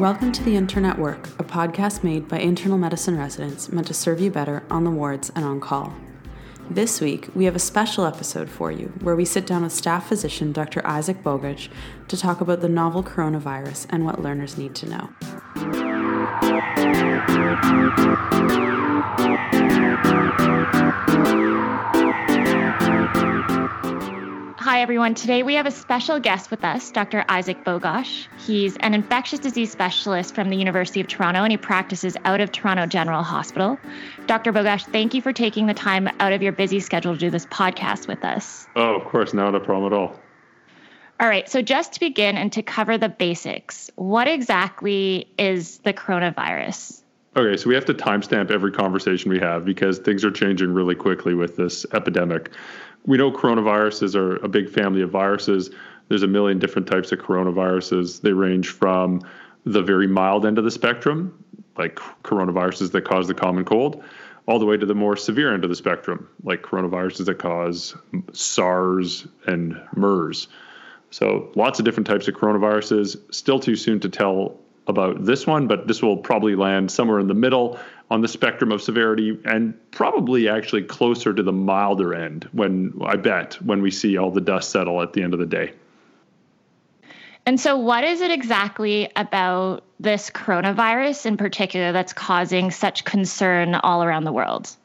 Welcome to the Intern at Work, a podcast made by internal medicine residents meant to serve you better on the wards and on call. This week, we have a special episode for you where we sit down with staff physician Dr. Isaac Bogoch to talk about the novel coronavirus and what learners need to know. Hi, everyone. Today we have a special guest with us, Dr. Isaac Bogoch. He's an infectious disease specialist from the University of Toronto and he practices out of Toronto General Hospital. Dr. Bogoch, thank you for taking the time out of your busy schedule to do this podcast with us. Oh, of course, not a problem at all. All right, so just to begin and to cover the basics, what exactly is the coronavirus? Okay, so we have to timestamp every conversation we have because things are changing really quickly with this epidemic. We know coronaviruses are a big family of viruses. There's a million different types of coronaviruses. They range from the very mild end of the spectrum, like coronaviruses that cause the common cold, all the way to the more severe end of the spectrum, like coronaviruses that cause SARS and MERS. So lots of different types of coronaviruses. Still too soon to tell about this one, but this will probably land somewhere in the middle on the spectrum of severity and probably actually closer to the milder end when I bet when we see all the dust settle at the end of the day. And so, what is it exactly about this coronavirus in particular that's causing such concern all around the world?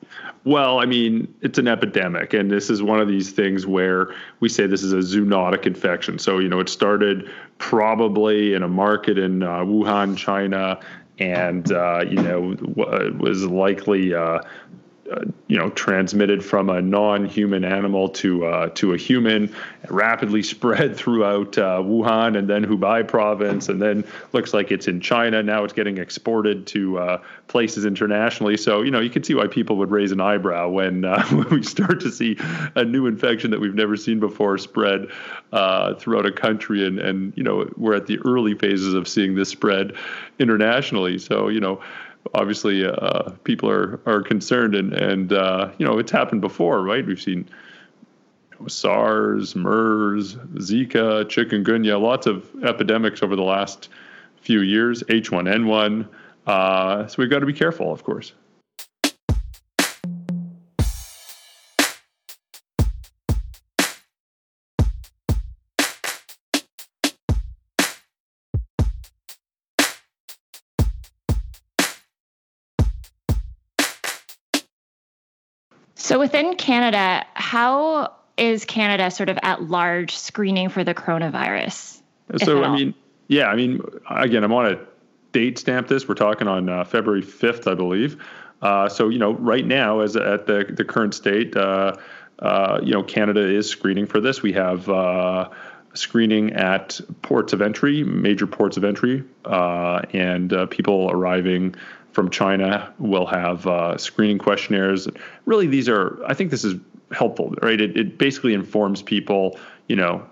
Well, I mean, it's an epidemic, and this is one of these things where we say this is a zoonotic infection. So, you know, it started probably in a market in uh, Wuhan, China, and uh, you know was likely uh, you know transmitted from a non-human animal to uh, to a human, rapidly spread throughout uh, Wuhan and then Hubei province, and then looks like it's in China. Now it's getting exported to uh, places internationally. So you know you can see why people would raise an eyebrow when uh, when we start to see a new infection that we've never seen before spread throughout a country, and and you know we're at the early phases of seeing this spread internationally. So you know obviously uh, people are are concerned, and and uh, you know it's happened before, right? We've seen SARS, MERS, Zika, chikungunya, lots of epidemics over the last few years. H1N1. Uh, so we've got to be careful, of course. So within Canada, how is Canada sort of at large screening for the coronavirus? So, I mean, yeah, I mean, again, I want to date stamp this. We're talking on uh, February 5th, I believe. Uh, so, you know, right now, as at the, the current state, uh, uh you know, Canada is screening for this. We have uh, screening at ports of entry, major ports of entry, uh, and people arriving from China We'll have uh, screening questionnaires. Really, these are, I think this is helpful, right? It, it basically informs people, you know,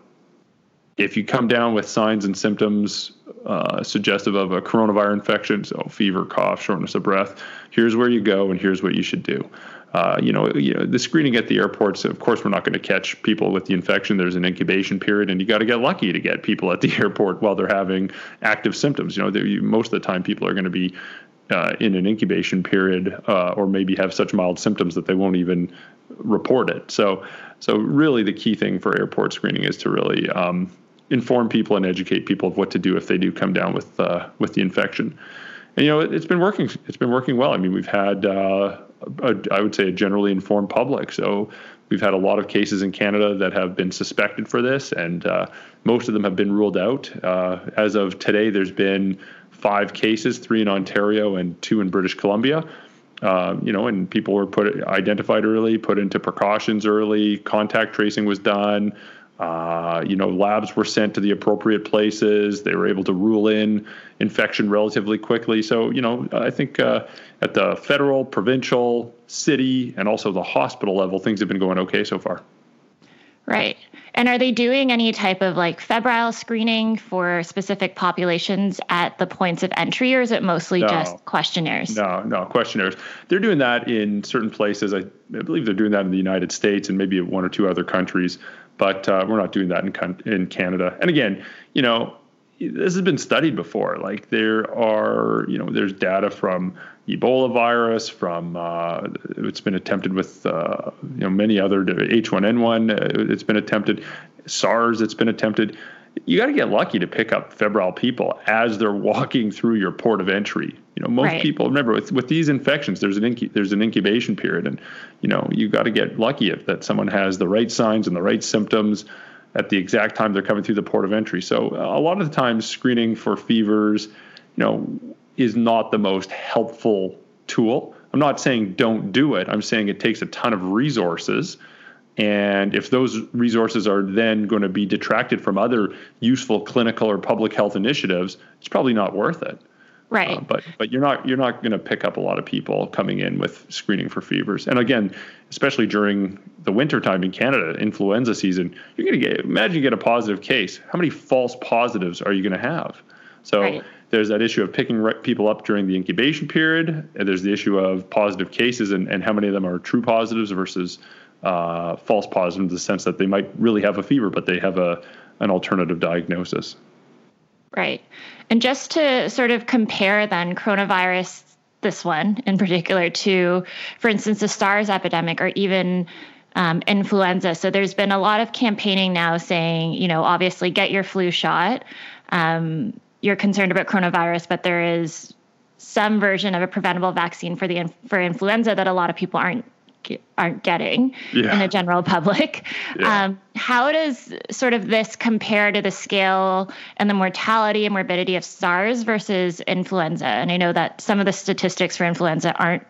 if you come down with signs and symptoms uh, suggestive of a coronavirus infection, so fever, cough, shortness of breath, here's where you go and here's what you should do. Uh, you, know, you know, the screening at the airports, of course, we're not going to catch people with the infection. There's an incubation period, and you got to get lucky to get people at the airport while they're having active symptoms. You know, most of the time, people are going to be uh, in an incubation period, uh, or maybe have such mild symptoms that they won't even report it. So, so really, the key thing for airport screening is to really um, inform people and educate people of what to do if they do come down with uh, with the infection. And you know, it, has been working. It's been working well. I mean, we've had, uh, a, I would say, a generally informed public. So we've had a lot of cases in Canada that have been suspected for this, and uh, most of them have been ruled out. Uh, as of today, there's been five cases, three in Ontario and two in British Columbia. Uh, you know, and people were put identified early, put into precautions early. Contact tracing was done. Uh, you know, labs were sent to the appropriate places. They were able to rule in infection relatively quickly. So, you know, I think uh, at the federal, provincial, city, and also the hospital level, things have been going okay so far. Right. And are they doing any type of like febrile screening for specific populations at the points of entry, or is it mostly no, just questionnaires? No, no, questionnaires. They're doing that in certain places. I, I, believe they're doing that in the United States and maybe one or two other countries, but uh, we're not doing that in, in Canada. And again, you know, this has been studied before. Like there are, you know, there's data from Ebola virus, from uh, it's been attempted with, uh, you know, many other H1N1. Uh, it's been attempted, SARS. It's been attempted. You got to get lucky to pick up febrile people as they're walking through your port of entry. You know, most right. people remember with with these infections, there's an incu- there's an incubation period, and you know, you got to get lucky if that someone has the right signs and the right symptoms at the exact time they're coming through the port of entry. So a lot of the times screening for fevers, you know, is not the most helpful tool. I'm not saying don't do it. I'm saying it takes a ton of resources. And if those resources are then going to be detracted from other useful clinical or public health initiatives, it's probably not worth it. Right. Uh, but but you're not you're not going to pick up a lot of people coming in with screening for fevers. And again, especially during the winter time in Canada, influenza season, you're going to get imagine you get a positive case. How many false positives are you going to have? So right. there's that issue of picking people up during the incubation period. And there's the issue of positive cases and, and how many of them are true positives versus uh, false positives in the sense that they might really have a fever, but they have a an alternative diagnosis. Right. And just to sort of compare then coronavirus, this one in particular, to, for instance, the SARS epidemic or even um, influenza. So there's been a lot of campaigning now saying, you know, obviously get your flu shot. Um, you're concerned about coronavirus, but there is some version of a preventable vaccine for the for influenza that a lot of people aren't aren't getting yeah. in the general public. Yeah. Um, how does sort of this compare to the scale and the mortality and morbidity of SARS versus influenza? And I know that some of the statistics for influenza aren't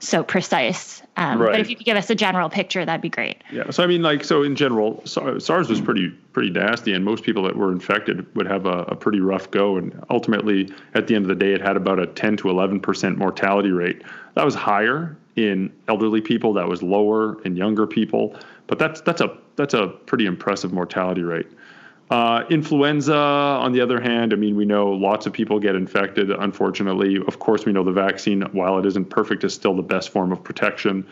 so precise. Um, right. But if you could give us a general picture, that'd be great. Yeah. So I mean, like, so in general, SARS was pretty pretty nasty, and most people that were infected would have a, a pretty rough go. And ultimately, at the end of the day, it had about a 10 to 11 percent mortality rate. That was higher in elderly people, that was lower in younger people, but that's that's a that's a pretty impressive mortality rate. Uh, influenza, on the other hand, I mean, we know lots of people get infected. Unfortunately, of course, we know the vaccine, while it isn't perfect, is still the best form of protection.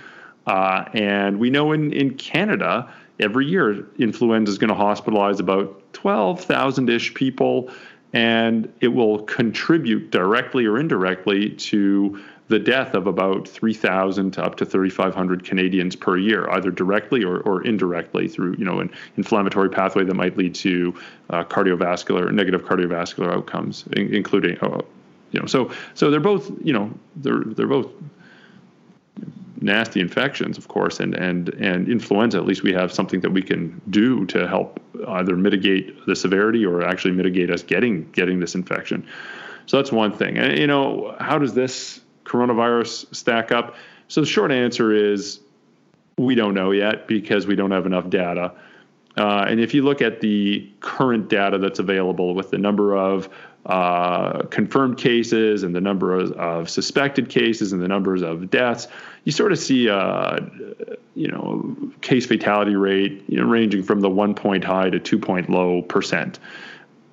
Uh, and we know in in Canada, every year, influenza is going to hospitalize about 12,000 ish people, and it will contribute directly or indirectly to the death of about 3,000 to up to 3,500 Canadians per year, either directly or, or indirectly through you know an inflammatory pathway that might lead to uh, cardiovascular negative cardiovascular outcomes, in, including uh, you know so so they're both you know they're they're both nasty infections, of course, and and and influenza. At least we have something that we can do to help either mitigate the severity or actually mitigate us getting getting this infection. So that's one thing. And you know, how does this coronavirus stack up? So the short answer is we don't know yet because we don't have enough data. Uh, and if you look at the current data that's available with the number of uh, confirmed cases and the number of, of, suspected cases and the numbers of deaths, you sort of see a you know case fatality rate you know ranging from the one point high to two point low percent.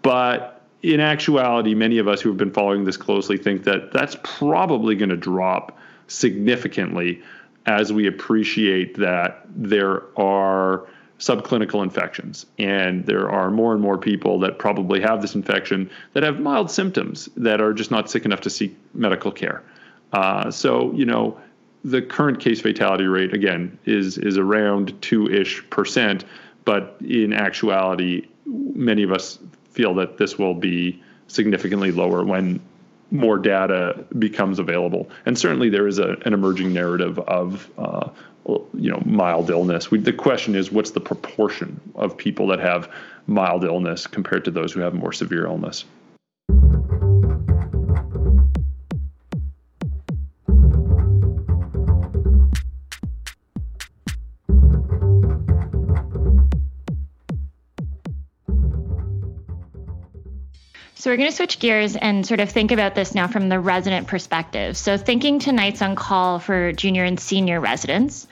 But in actuality, many of us who have been following this closely think that that's probably going to drop significantly as we appreciate that there are subclinical infections and there are more and more people that probably have this infection that have mild symptoms that are just not sick enough to seek medical care. Uh, so, you know, the current case fatality rate again is is around two ish percent, but in actuality, many of us feel that this will be significantly lower when more data becomes available. And certainly there is a, an emerging narrative of uh, you know mild illness. We, the question is, what's the proportion of people that have mild illness compared to those who have more severe illness? So we're going to switch gears and sort of think about this now from the resident perspective. So thinking tonight's on call for junior and senior residents.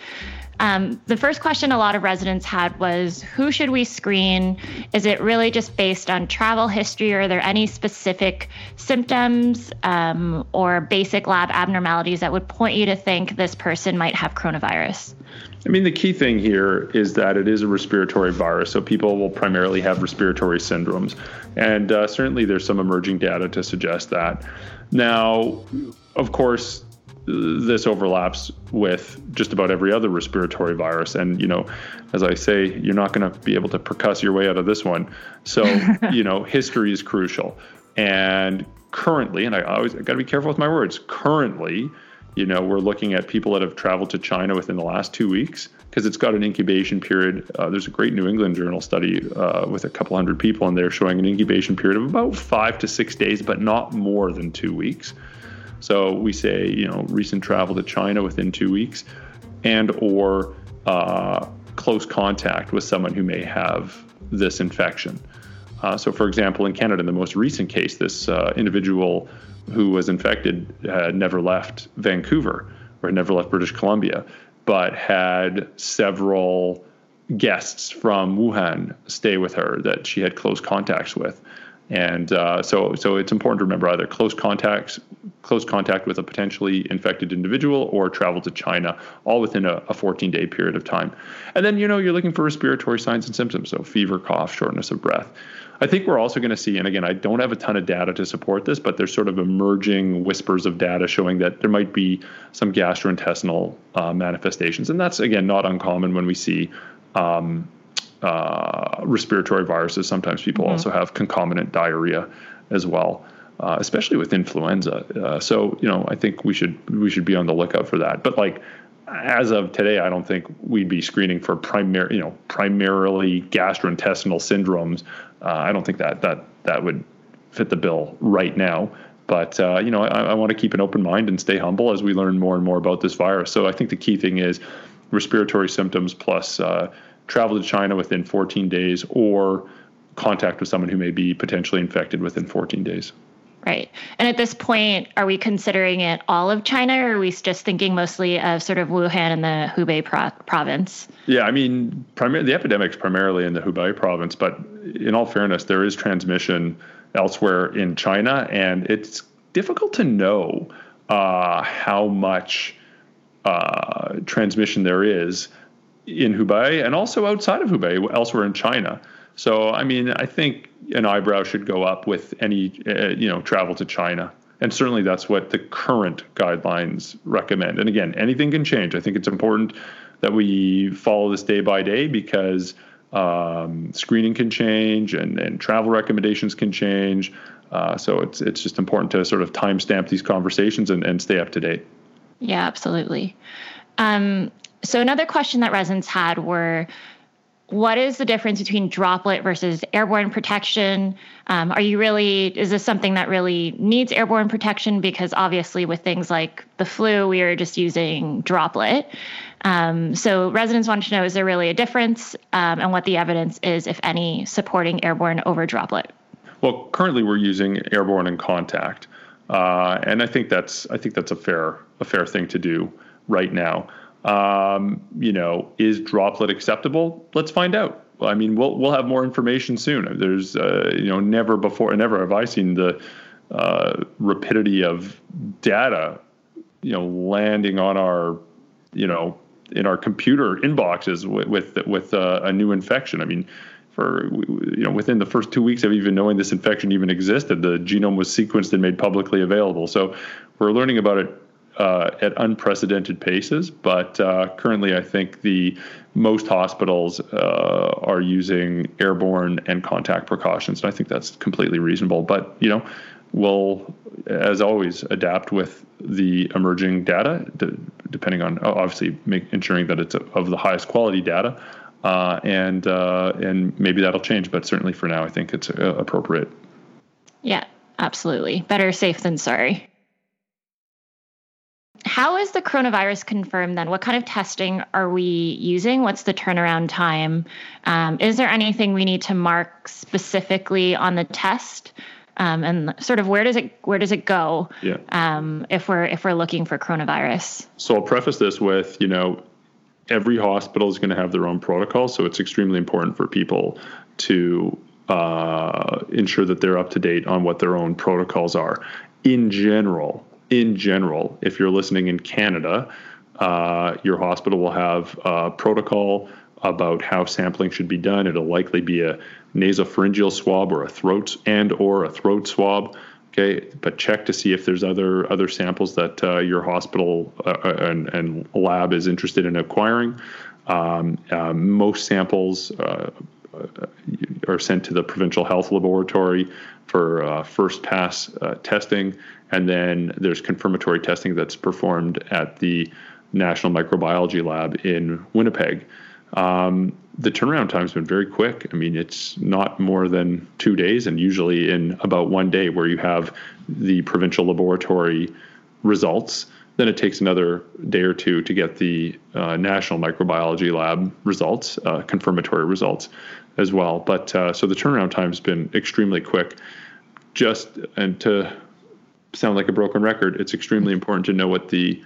Um, the first question a lot of residents had was who should we screen? Is it really just based on travel history, or are there any specific symptoms um, or basic lab abnormalities that would point you to think this person might have coronavirus? I mean, the key thing here is that it is a respiratory virus, so people will primarily have respiratory syndromes. And uh, certainly there's some emerging data to suggest that. Now, of course, this overlaps with just about every other respiratory virus. And, you know, as I say, you're not going to be able to percuss your way out of this one. So, you know, history is crucial. And currently, and I always got to be careful with my words, currently, you know, we're looking at people that have traveled to China within the last two weeks because it's got an incubation period. Uh, there's a great New England Journal study uh, with a couple hundred people, and they're showing an incubation period of about five to six days, but not more than two weeks. So we say, you know, recent travel to China within two weeks, and or uh, close contact with someone who may have this infection. Uh, so, for example, in Canada, in the most recent case, this uh, individual who was infected had never left Vancouver or had never left British Columbia, but had several guests from Wuhan stay with her that she had close contacts with. And uh, so, so it's important to remember either close contacts, close contact with a potentially infected individual, or travel to China, all within a, a 14-day period of time. And then, you know, you're looking for respiratory signs and symptoms, so fever, cough, shortness of breath. I think we're also going to see, and again, I don't have a ton of data to support this, but there's sort of emerging whispers of data showing that there might be some gastrointestinal uh, manifestations, and that's again not uncommon when we see. Um, uh, respiratory viruses. Sometimes people mm-hmm. also have concomitant diarrhea as well, uh, especially with influenza. Uh, so you know, I think we should we should be on the lookout for that. But like as of today, I don't think we'd be screening for primary, you know, primarily gastrointestinal syndromes. Uh, I don't think that that that would fit the bill right now. But uh, you know, I, I want to keep an open mind and stay humble as we learn more and more about this virus. So I think the key thing is respiratory symptoms plus uh, travel to China within 14 days or contact with someone who may be potentially infected within 14 days. Right. And at this point, are we considering it all of China or are we just thinking mostly of sort of Wuhan and the Hubei pro- province? Yeah, I mean, primar- the epidemic's primarily in the Hubei province, but in all fairness, there is transmission elsewhere in China, and it's difficult to know uh, how much uh, transmission there is in Hubei and also outside of Hubei, elsewhere in China. So, I mean, I think an eyebrow should go up with any, uh, you know, travel to China. And certainly that's what the current guidelines recommend. And again, anything can change. I think it's important that we follow this day by day because um, screening can change and, and travel recommendations can change. Uh, so it's it's just important to sort of timestamp these conversations and, and stay up to date. Yeah, absolutely. Um, so another question that residents had were what is the difference between droplet versus airborne protection? Um, are you really, is this something that really needs airborne protection? Because obviously, with things like the flu, we are just using droplet. Um, so, residents wanted to know is there really a difference um, and what the evidence is, if any, supporting airborne over droplet? Well, currently we're using airborne in contact. Uh, and I think that's I think that's a fair a fair thing to do right now. Um, you know, is droplet acceptable? Let's find out. I mean, we'll we'll have more information soon. There's uh, you know never before never have I seen the uh, rapidity of data you know landing on our you know in our computer inboxes with with, with uh, a new infection. I mean, for you know within the first two weeks of even knowing this infection even existed, the genome was sequenced and made publicly available. So we're learning about it uh, at unprecedented paces. But uh, currently, I think the most hospitals uh, are using airborne and contact precautions, and I think that's completely reasonable. But you know, we'll, as always, adapt with the emerging data, d- depending on obviously make, ensuring that it's of the highest quality data. Uh, and uh, and maybe that'll change, but certainly for now, I think it's uh, appropriate. Yeah, absolutely. Better safe than sorry. How is the coronavirus confirmed then? What kind of testing are we using? What's the turnaround time? Um, is there anything we need to mark specifically on the test? Um, and sort of where does it where does it go yeah. um, if we're if we're looking for coronavirus? So I'll preface this with you know every hospital is going to have their own protocol, so it's extremely important for people to uh, ensure that they're up to date on what their own protocols are. In general, in general, if you're listening in Canada, uh, your hospital will have a protocol about how sampling should be done. It'll likely be a nasopharyngeal swab or a throat and or a throat swab. Okay, but check to see if there's other other samples that uh, your hospital uh, uh and, and, lab is interested in acquiring. Um, uh, most samples uh, are sent to the provincial health laboratory for first pass testing, and then there's confirmatory testing that's performed at the National Microbiology Lab in Winnipeg. Um, the turnaround time's been very quick. I mean, it's not more than two days, and usually in about one day, where you have the provincial laboratory results. Then it takes another day or two to get the uh, national microbiology lab results, uh, confirmatory results, as well. But uh, so the turnaround time has been extremely quick. Just and to sound like a broken record, it's extremely important to know what the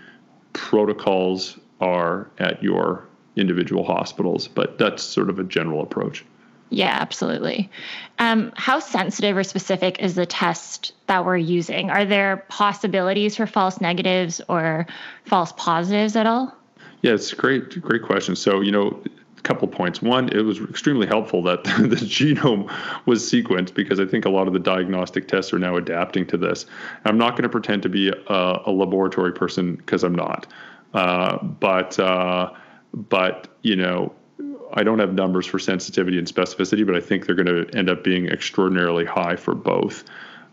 protocols are at your individual hospitals, but that's sort of a general approach. Yeah, absolutely. Um, how sensitive or specific is the test that we're using? Are there possibilities for false negatives or false positives at all? Yeah, it's great, great question. So, you know, a couple points. One, it was extremely helpful that the genome was sequenced because I think a lot of the diagnostic tests are now adapting to this. I'm not going to pretend to be a, a laboratory person because I'm not. Uh, but uh, but you know I don't have numbers for sensitivity and specificity, but I think they're going to end up being extraordinarily high for both.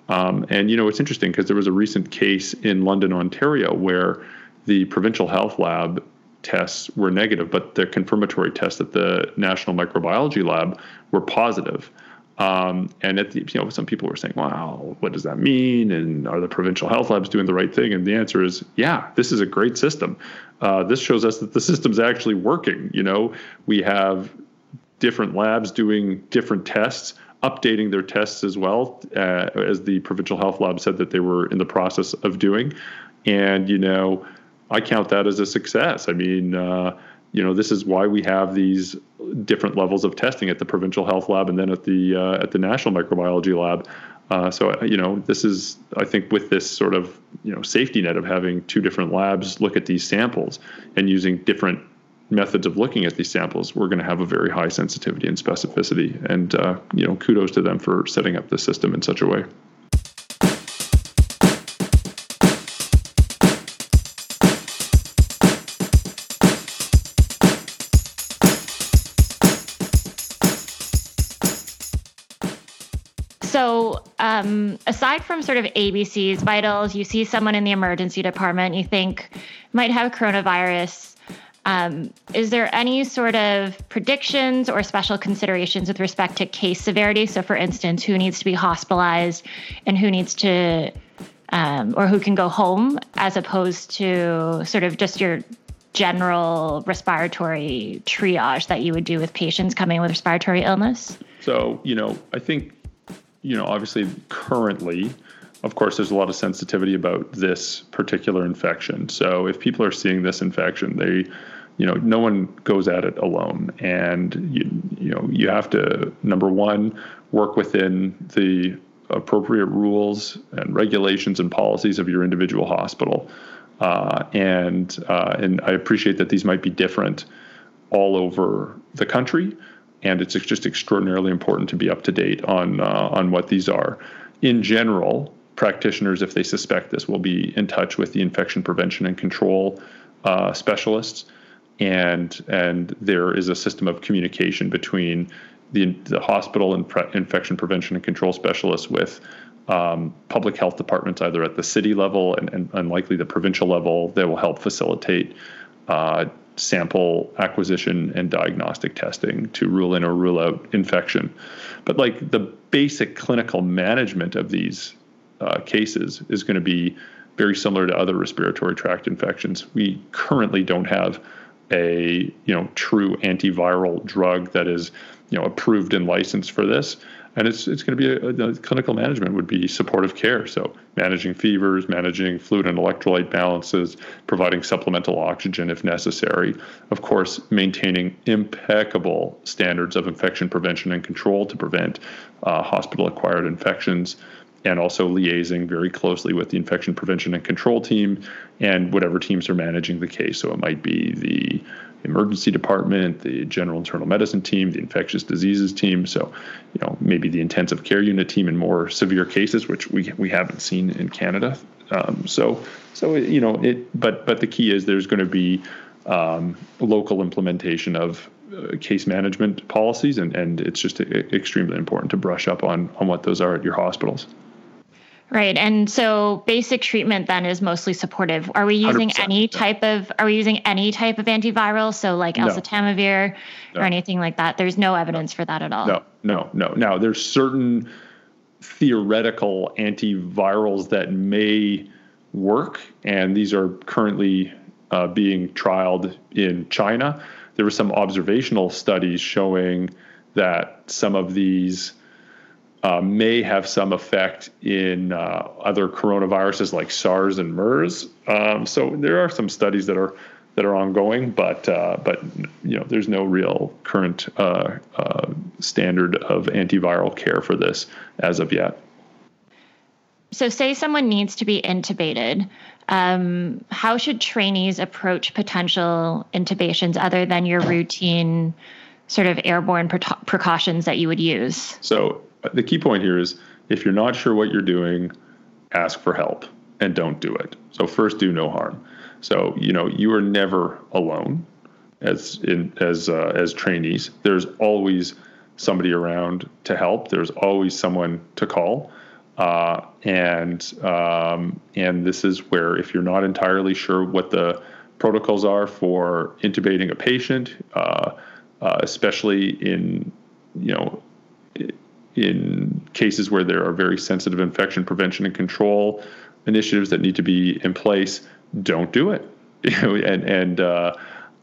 Um, and you know it's interesting because there was a recent case in London, Ontario, where the provincial health lab tests were negative, but the confirmatory tests at the National Microbiology Lab were positive. Um, and at the, you know, some people were saying, "Wow, what does that mean?" And are the provincial health labs doing the right thing? And the answer is, yeah, this is a great system. Uh, this shows us that the system's actually working. You know, we have different labs doing different tests, updating their tests as well, uh, as the provincial health lab said that they were in the process of doing. And you know, I count that as a success. I mean. Uh, you know, this is why we have these different levels of testing at the provincial health lab and then at the uh, at the national microbiology lab. Uh, so uh, you know, this is I think with this sort of you know safety net of having two different labs look at these samples and using different methods of looking at these samples, we're going to have a very high sensitivity and specificity. And uh, you know, kudos to them for setting up the system in such a way. Um, aside from sort of ABCs, vitals, you see someone in the emergency department, you think might have coronavirus. Um, is there any sort of predictions or special considerations with respect to case severity? So, for instance, who needs to be hospitalized and who needs to, um, or who can go home, as opposed to sort of just your general respiratory triage that you would do with patients coming with respiratory illness? So, you know, I think you know, obviously currently, of course, there's a lot of sensitivity about this particular infection. So if people are seeing this infection, they, you know, no one goes at it alone, and you, you know, you have to number one work within the appropriate rules and regulations and policies of your individual hospital. Uh, and uh, and I appreciate that these might be different all over the country and it's just extraordinarily important to be up to date on uh, on what these are. In general, practitioners, if they suspect this, will be in touch with the infection prevention and control uh, specialists, and and there is a system of communication between the the hospital and pre- infection prevention and control specialists with um, public health departments, either at the city level and, and, and likely the provincial level, that will help facilitate uh, sample acquisition and diagnostic testing to rule in or rule out infection. But like the basic clinical management of these uh, cases is going to be very similar to other respiratory tract infections. We currently don't have a you know true antiviral drug that is you know approved and licensed for this and it's it's going to be a, a, clinical management would be supportive care. So managing fevers managing fluid and electrolyte balances providing supplemental oxygen if necessary. Of course maintaining impeccable standards of infection prevention and control to prevent uh, hospital acquired infections and also liaising very closely with the infection prevention and control team and whatever teams are managing the case. So it might be the emergency department, the general internal medicine team, the infectious diseases team. So, you know, maybe the intensive care unit team in more severe cases, which we we haven't seen in Canada. Um, so, so you know, it. But but the key is there's going to be um, local implementation of uh, case management policies, and and it's just extremely important to brush up on on what those are at your hospitals. Right. And so basic treatment then is mostly supportive. Are we using any type of are we using any type of antiviral? So like no. oseltamivir no. or anything like that? There's no evidence no. for that at all. No, no, no. Now there's certain theoretical antivirals that may work, and these are currently uh, being trialed in China. There were some observational studies showing that some of these uh, may have some effect in uh, other coronaviruses like SARS and MERS. Um, so there are some studies that are that are ongoing, but uh, but you know there's no real current uh, uh, standard of antiviral care for this as of yet. So, say someone needs to be intubated. Um, how should trainees approach potential intubations other than your routine sort of airborne pre- precautions that you would use? So, the key point here is if you're not sure what you're doing, ask for help and don't do it. So first, do no harm. So you know you are never alone as in as uh, as trainees. There's always somebody around to help. There's always someone to call. Uh, and um, and this is where if you're not entirely sure what the protocols are for intubating a patient, uh, uh especially in you know in cases where there are very sensitive infection prevention and control initiatives that need to be in place, don't do it. and and uh,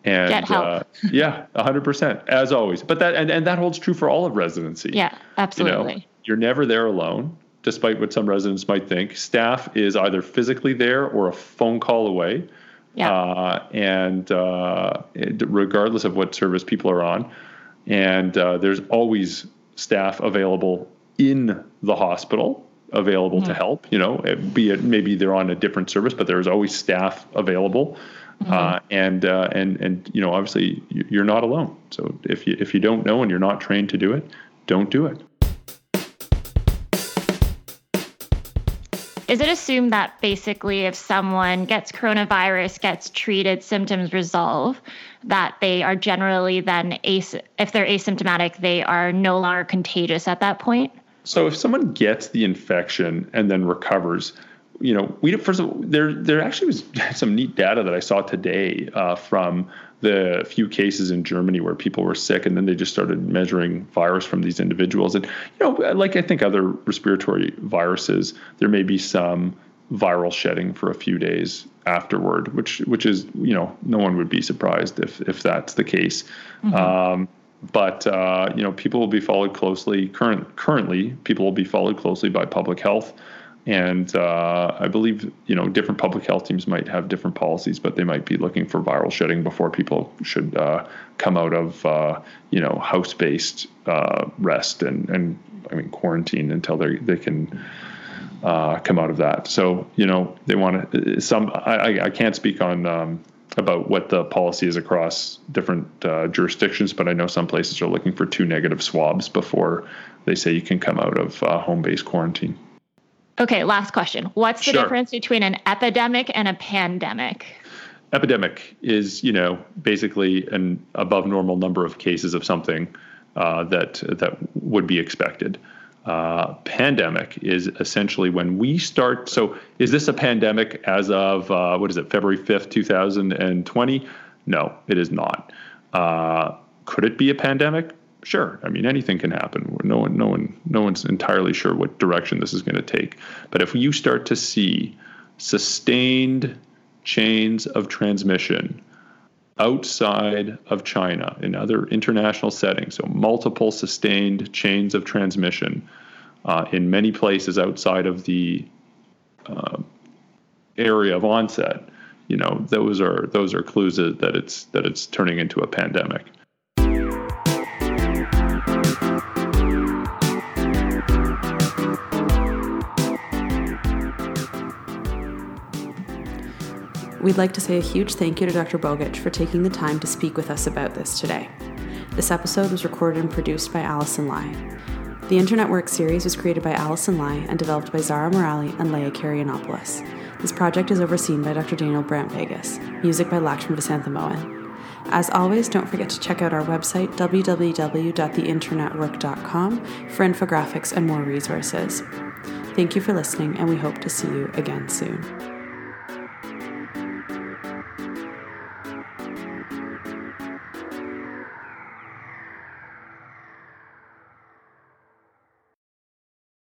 and Get help. Uh, yeah, hundred percent as always. But that and, and that holds true for all of residency. Yeah, absolutely. You know, you're never there alone, despite what some residents might think. Staff is either physically there or a phone call away. Yeah. Uh, and uh, regardless of what service people are on, and uh, there's always staff available in the hospital available mm-hmm. to help you know be it maybe they're on a different service but there's always staff available mm-hmm. uh, and uh, and and you know obviously you're not alone so if you if you don't know and you're not trained to do it don't do it is it assumed that basically if someone gets coronavirus, gets treated, symptoms resolve, that they are generally then, as- if they're asymptomatic, they are no longer contagious at that point? So if someone gets the infection and then recovers, you know, we first of all, there there actually was some neat data that I saw today uh, from the few cases in Germany where people were sick, and then they just started measuring virus from these individuals. And you know, like I think other respiratory viruses, there may be some viral shedding for a few days afterward, which which is you know no one would be surprised if if that's the case. Mm-hmm. Um, but uh, you know, people will be followed closely. Current currently, people will be followed closely by public health and uh, I believe you know different public health teams might have different policies, but they might be looking for viral shedding before people should uh, come out of uh, you know house-based uh, rest and and I mean quarantine until they they can uh, come out of that. So you know they want to some I, I can't speak on. Um, about what the policy is across different uh, jurisdictions, but I know some places are looking for two negative swabs before they say you can come out of home-based quarantine. Okay, last question. What's the sure. difference between an epidemic and a pandemic? Epidemic is, you know, basically an above normal number of cases of something uh, that that would be expected. Uh, pandemic is essentially when we start. So, is this a pandemic as of uh, what is it, February fifth, two thousand and twenty? No, it is not. Uh, could it be a pandemic? Sure. I mean, anything can happen. No one, no one, no one's entirely sure what direction this is going to take. But if you start to see sustained chains of transmission outside of China in other international settings, so multiple sustained chains of transmission uh, in many places outside of the uh, area of onset, you know, those are those are clues that it's that it's turning into a pandemic. We'd like to say a huge thank you to Dr. Bogoch for taking the time to speak with us about this today. This episode was recorded and produced by Allison Lai. The Intern at Work series was created by Allison Lai and developed by Zara Morali and Leah Karianopoulos. This project is overseen by Dr. Daniel Brandt Vegas, music by Lakshman Vasanthamohan. As always, don't forget to check out our website, www.theinternetwork.com, for infographics and more resources. Thank you for listening, and we hope to see you again soon.